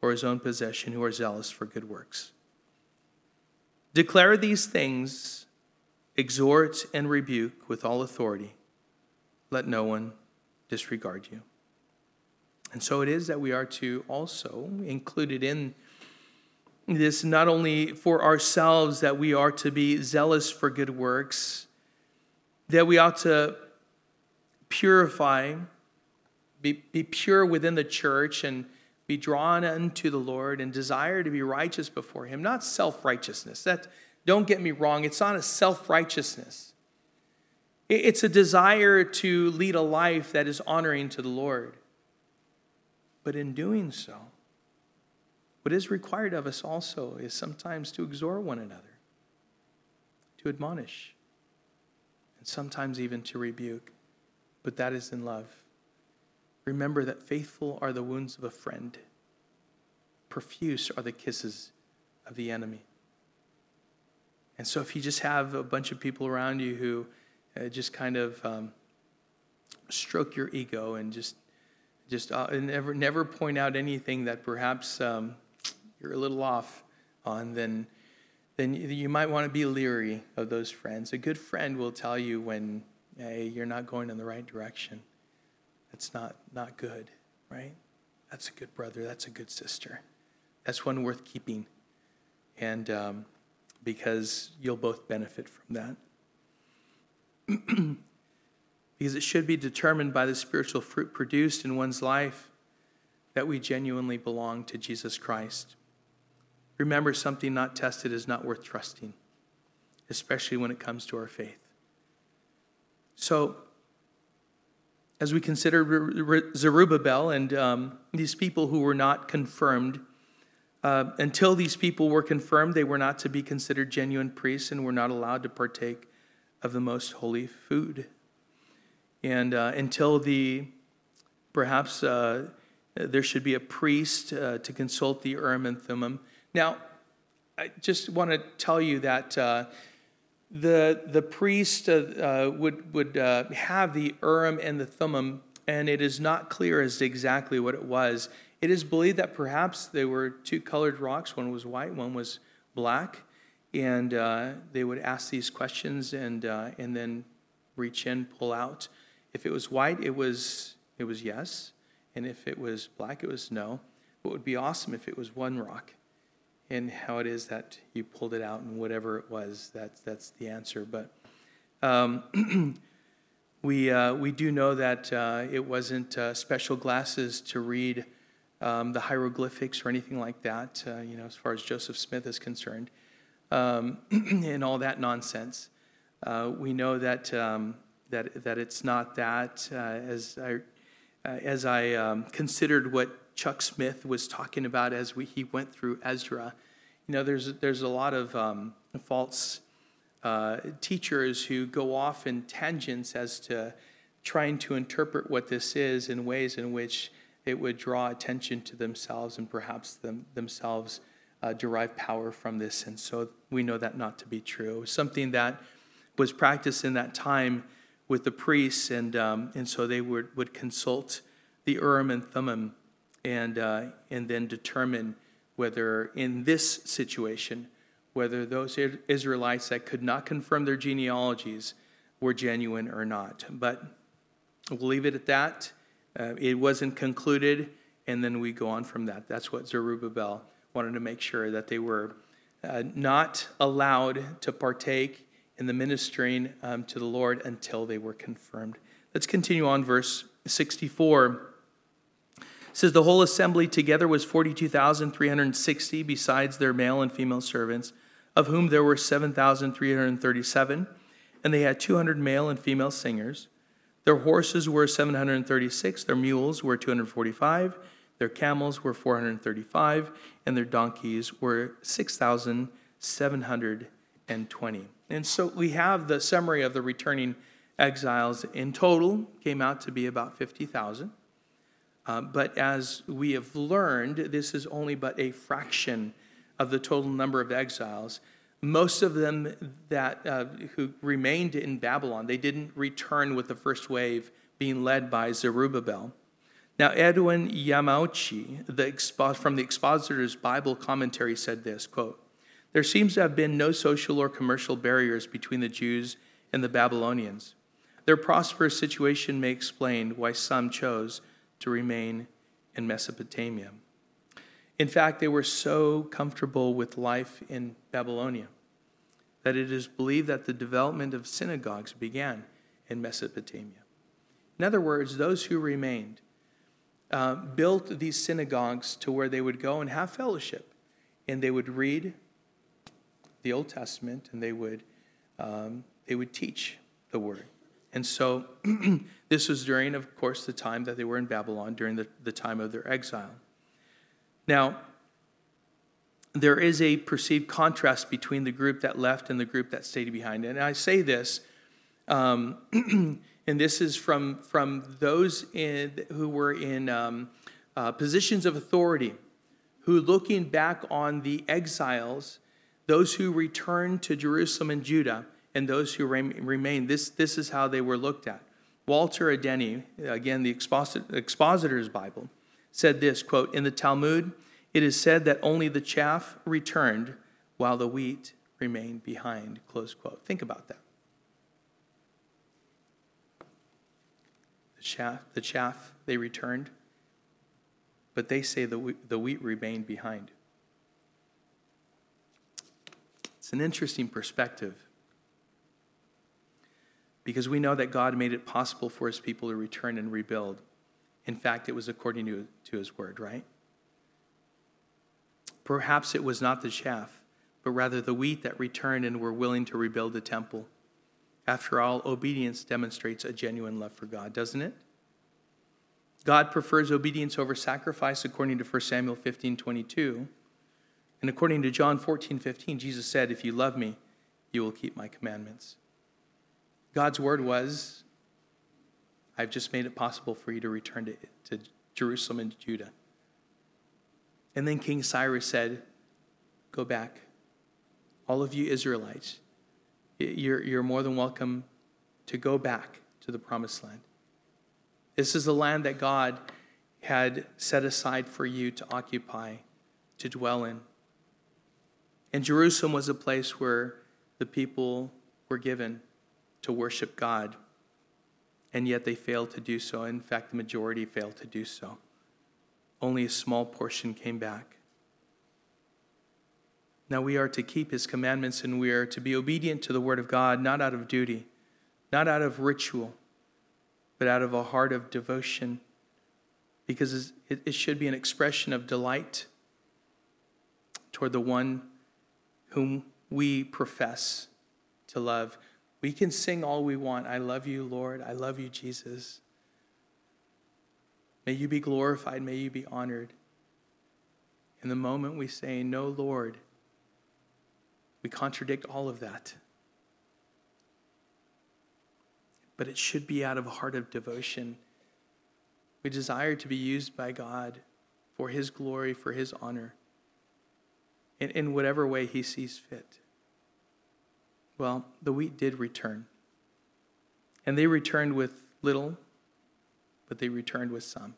for his own possession who are zealous for good works. Declare these things, exhort and rebuke with all authority. Let no one disregard you. And so it is that we are to also include it in this not only for ourselves that we are to be zealous for good works that we ought to purify, be, be pure within the church, and be drawn unto the Lord and desire to be righteous before Him, not self righteousness. That, don't get me wrong, it's not a self righteousness. It's a desire to lead a life that is honoring to the Lord. But in doing so, what is required of us also is sometimes to exhort one another, to admonish, and sometimes even to rebuke, but that is in love. Remember that faithful are the wounds of a friend, profuse are the kisses of the enemy. And so, if you just have a bunch of people around you who uh, just kind of um, stroke your ego and just just uh, never never point out anything that perhaps um, you're a little off on, then then you might want to be leery of those friends. A good friend will tell you when hey, you're not going in the right direction. That's not, not good, right? That's a good brother. That's a good sister. That's one worth keeping. And um, because you'll both benefit from that. (clears throat) because it should be determined by the spiritual fruit produced in one's life that we genuinely belong to Jesus Christ. Remember, something not tested is not worth trusting, especially when it comes to our faith. So, as we consider Zerubbabel and um, these people who were not confirmed, uh, until these people were confirmed, they were not to be considered genuine priests and were not allowed to partake of the most holy food. And uh, until the perhaps uh, there should be a priest uh, to consult the Urim and Thummim, now, I just want to tell you that uh, the, the priest uh, uh, would, would uh, have the Urim and the Thummim, and it is not clear as to exactly what it was. It is believed that perhaps they were two colored rocks. One was white, one was black. And uh, they would ask these questions and, uh, and then reach in, pull out. If it was white, it was, it was yes. And if it was black, it was no. It would be awesome if it was one rock and how it is that you pulled it out and whatever it was, that's, that's the answer. But um, (clears throat) we, uh, we do know that uh, it wasn't uh, special glasses to read um, the hieroglyphics or anything like that, uh, you know, as far as Joseph Smith is concerned, um, (clears throat) and all that nonsense. Uh, we know that, um, that, that it's not that. Uh, as I, as I um, considered what Chuck Smith was talking about as we, he went through Ezra. You know, there's, there's a lot of um, false uh, teachers who go off in tangents as to trying to interpret what this is in ways in which it would draw attention to themselves and perhaps them, themselves uh, derive power from this. And so we know that not to be true. Something that was practiced in that time with the priests, and, um, and so they would, would consult the Urim and Thummim and, uh, and then determine whether in this situation, whether those Israelites that could not confirm their genealogies were genuine or not. But we'll leave it at that. Uh, it wasn't concluded, and then we go on from that. That's what Zerubbabel wanted to make sure that they were uh, not allowed to partake in the ministering um, to the Lord until they were confirmed. Let's continue on, verse 64 says the whole assembly together was 42,360 besides their male and female servants, of whom there were 7,337, and they had 200 male and female singers. Their horses were 736, their mules were 245, their camels were 435, and their donkeys were 6,720. And so we have the summary of the returning exiles in total came out to be about 50,000. Uh, but as we have learned, this is only but a fraction of the total number of exiles. Most of them that uh, who remained in Babylon, they didn't return with the first wave being led by Zerubbabel. Now, Edwin Yamauchi, the from the Expositor's Bible commentary, said this quote, There seems to have been no social or commercial barriers between the Jews and the Babylonians. Their prosperous situation may explain why some chose to remain in Mesopotamia. In fact, they were so comfortable with life in Babylonia that it is believed that the development of synagogues began in Mesopotamia. In other words, those who remained uh, built these synagogues to where they would go and have fellowship, and they would read the Old Testament and they would, um, they would teach the word. And so (clears throat) this was during, of course, the time that they were in Babylon, during the, the time of their exile. Now, there is a perceived contrast between the group that left and the group that stayed behind. And I say this, um, (clears throat) and this is from, from those in, who were in um, uh, positions of authority, who, looking back on the exiles, those who returned to Jerusalem and Judah, and those who remain. This, this is how they were looked at. Walter Adeney, again, the expositor's Bible, said this quote, In the Talmud, it is said that only the chaff returned while the wheat remained behind. Close quote. Think about that. The chaff, the chaff they returned, but they say the the wheat remained behind. It's an interesting perspective because we know that God made it possible for his people to return and rebuild. In fact, it was according to, to his word, right? Perhaps it was not the chaff, but rather the wheat that returned and were willing to rebuild the temple. After all, obedience demonstrates a genuine love for God, doesn't it? God prefers obedience over sacrifice according to 1 Samuel 15 22. And according to John 14 15, Jesus said, If you love me, you will keep my commandments. God's word was, I've just made it possible for you to return to, to Jerusalem and Judah. And then King Cyrus said, Go back. All of you Israelites, you're, you're more than welcome to go back to the promised land. This is the land that God had set aside for you to occupy, to dwell in. And Jerusalem was a place where the people were given to worship God, and yet they failed to do so. In fact, the majority failed to do so. Only a small portion came back. Now we are to keep his commandments and we are to be obedient to the word of God, not out of duty, not out of ritual, but out of a heart of devotion, because it should be an expression of delight toward the one whom we profess to love. We can sing all we want. I love you, Lord. I love you, Jesus. May you be glorified. May you be honored. In the moment we say, No, Lord, we contradict all of that. But it should be out of a heart of devotion. We desire to be used by God for His glory, for His honor, in, in whatever way He sees fit. Well, the wheat did return. And they returned with little, but they returned with some.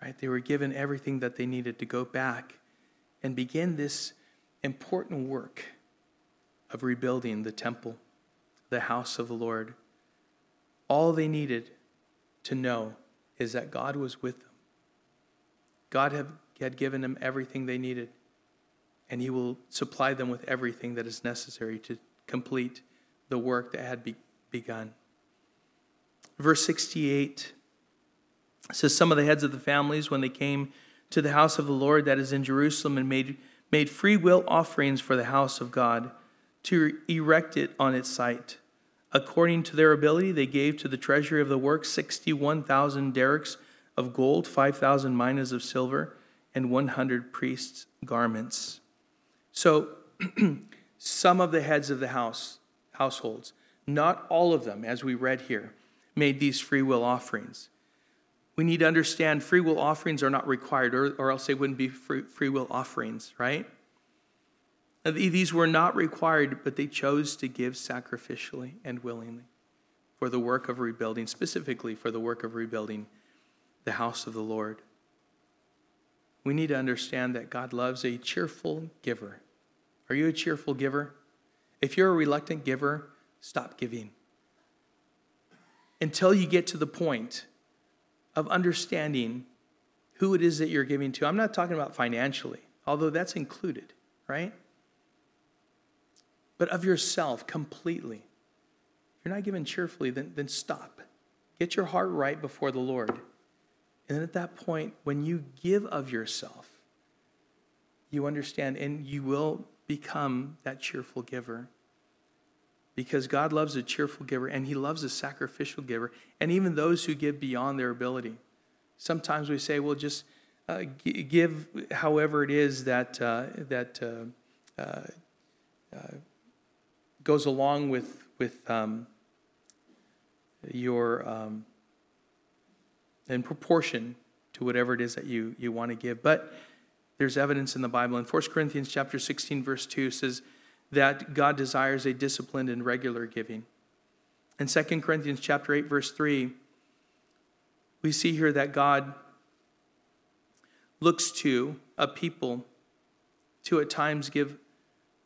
Right? They were given everything that they needed to go back and begin this important work of rebuilding the temple, the house of the Lord. All they needed to know is that God was with them. God had, given them everything they needed and he will supply them with everything that is necessary to complete the work that had be- begun. Verse 68 says, Some of the heads of the families, when they came to the house of the Lord that is in Jerusalem, and made, made free will offerings for the house of God to erect it on its site. According to their ability, they gave to the treasury of the work 61,000 darics of gold, 5,000 minas of silver, and 100 priests' garments. So, (clears throat) some of the heads of the house, households, not all of them, as we read here, made these free will offerings. We need to understand free will offerings are not required, or, or else they wouldn't be free, free will offerings, right? These were not required, but they chose to give sacrificially and willingly for the work of rebuilding, specifically for the work of rebuilding the house of the Lord. We need to understand that God loves a cheerful giver. Are you a cheerful giver? If you're a reluctant giver, stop giving. Until you get to the point of understanding who it is that you're giving to. I'm not talking about financially, although that's included, right? But of yourself completely. If you're not giving cheerfully, then, then stop. Get your heart right before the Lord. And then at that point, when you give of yourself, you understand and you will become that cheerful giver. Because God loves a cheerful giver and He loves a sacrificial giver, and even those who give beyond their ability. Sometimes we say, well, just uh, give however it is that, uh, that uh, uh, uh, goes along with, with um, your, um, in proportion to whatever it is that you, you want to give. But there's evidence in the Bible. In 1 Corinthians chapter 16, verse 2 says that God desires a disciplined and regular giving. In 2 Corinthians chapter 8, verse 3, we see here that God looks to a people to at times give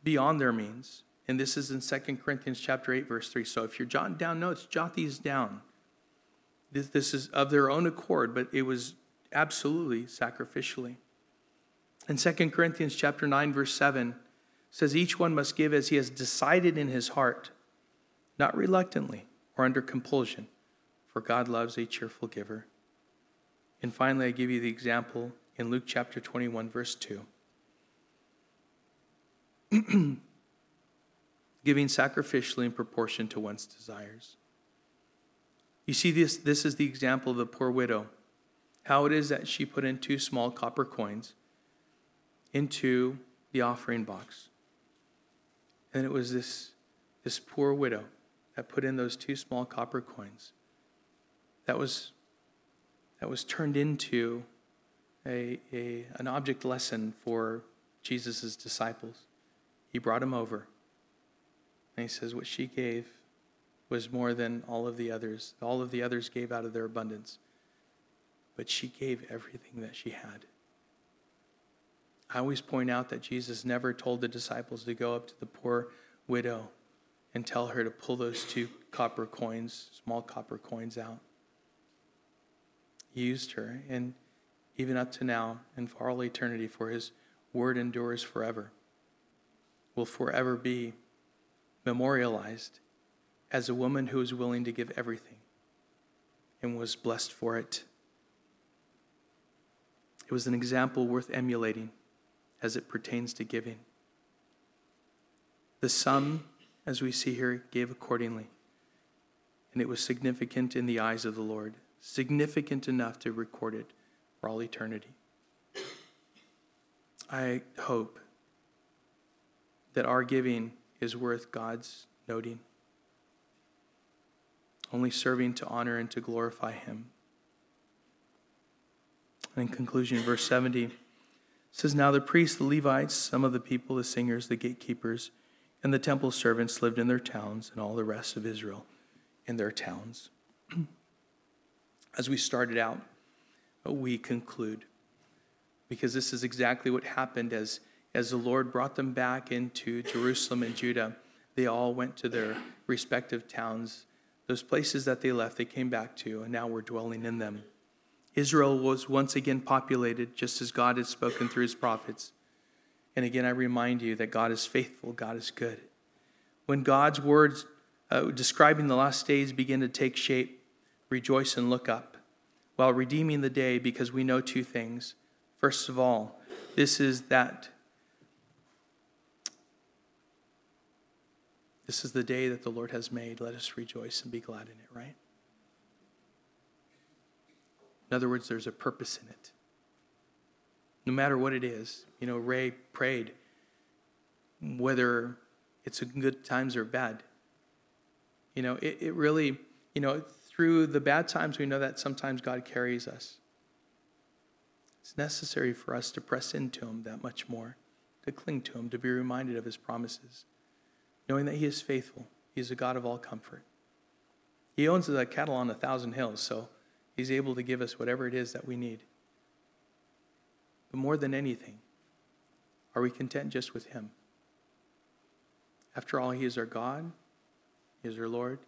beyond their means. And this is in 2 Corinthians chapter 8, verse 3. So if you're jotting down notes, jot these down. This, this is of their own accord, but it was absolutely sacrificially. In 2 Corinthians chapter 9 verse 7 says each one must give as he has decided in his heart, not reluctantly or under compulsion, for God loves a cheerful giver. And finally, I give you the example in Luke chapter 21 verse 2. (clears throat) Giving sacrificially in proportion to one's desires. You see, this, this is the example of the poor widow. How it is that she put in two small copper coins into the offering box. And it was this, this poor widow that put in those two small copper coins. That was, that was turned into a, a, an object lesson for Jesus' disciples. He brought them over. And he says, What she gave was more than all of the others. All of the others gave out of their abundance. But she gave everything that she had. I always point out that Jesus never told the disciples to go up to the poor widow and tell her to pull those two copper coins, small copper coins out. He used her, and even up to now and for all eternity, for his word endures forever, will forever be memorialized as a woman who was willing to give everything and was blessed for it. It was an example worth emulating as it pertains to giving. The sum, as we see here, gave accordingly. And it was significant in the eyes of the Lord, significant enough to record it for all eternity. I hope that our giving is worth God's noting, only serving to honor and to glorify Him. And in conclusion, verse 70 says, Now the priests, the Levites, some of the people, the singers, the gatekeepers, and the temple servants lived in their towns, and all the rest of Israel in their towns. (clears throat) As we started out, uh, we conclude, because this is exactly what happened as, as the Lord brought them back into Jerusalem and Judah. They all went to their respective towns. Those places that they left, they came back to, and now we're dwelling in them. Israel was once again populated just as God had spoken through his prophets. And again, I remind you that God is faithful, God is good. When God's words uh, describing the last days begin to take shape, rejoice and look up while redeeming the day because we know two things. First of all, this is that this is the day that the Lord has made. Let us rejoice and be glad in it, right? In other words, there's a purpose in it. No matter what it is. You know, Ray prayed whether it's good times or bad. You know, it, it really, you know, through the bad times, we know that sometimes God carries us. It's necessary for us to press into Him that much more, to cling to Him, to be reminded of His promises, knowing that He is faithful. He is a God of all comfort. He owns the cattle on a thousand hills, so He's able to give us whatever it is that we need. But more than anything, are we content just with Him? After all, He is our God, He is our Lord,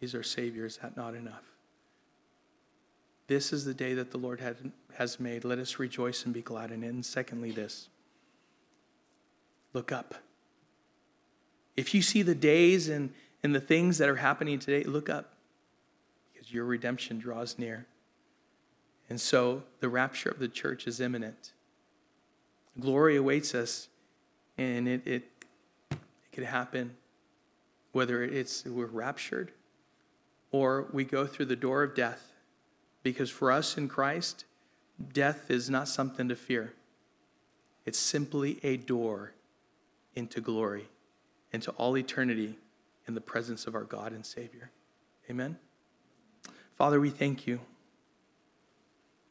He is our Savior. Is that not enough? This is the day that the Lord had, has made. Let us rejoice and be glad in it. And secondly, this look up. If you see the days and, and the things that are happening today, look up your redemption draws near. And so the rapture of the church is imminent. Glory awaits us, and it, it, it could happen whether it's we're raptured or we go through the door of death. Because for us in Christ, death is not something to fear, it's simply a door into glory, into all eternity in the presence of our God and Savior. Amen. Father, we thank you.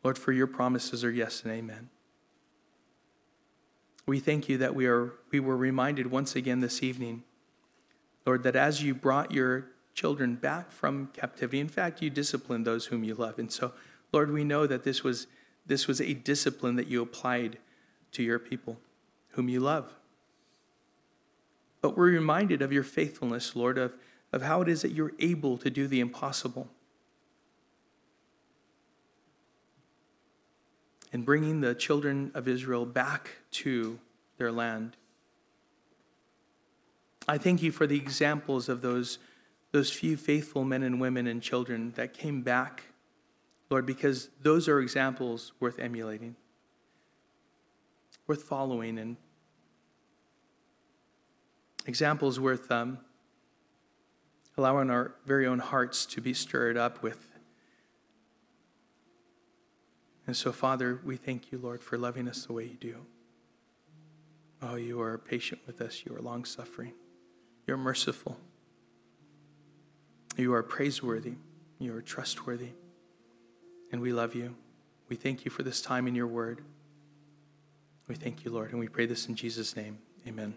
Lord, for your promises are yes and amen. We thank you that we, are, we were reminded once again this evening, Lord, that as you brought your children back from captivity, in fact, you disciplined those whom you love. And so, Lord, we know that this was, this was a discipline that you applied to your people whom you love. But we're reminded of your faithfulness, Lord, of, of how it is that you're able to do the impossible. And bringing the children of Israel back to their land. I thank you for the examples of those, those few faithful men and women and children that came back, Lord, because those are examples worth emulating, worth following, and examples worth um, allowing our very own hearts to be stirred up with and so, Father, we thank you, Lord, for loving us the way you do. Oh, you are patient with us. You are long suffering. You're merciful. You are praiseworthy. You are trustworthy. And we love you. We thank you for this time in your word. We thank you, Lord, and we pray this in Jesus' name. Amen.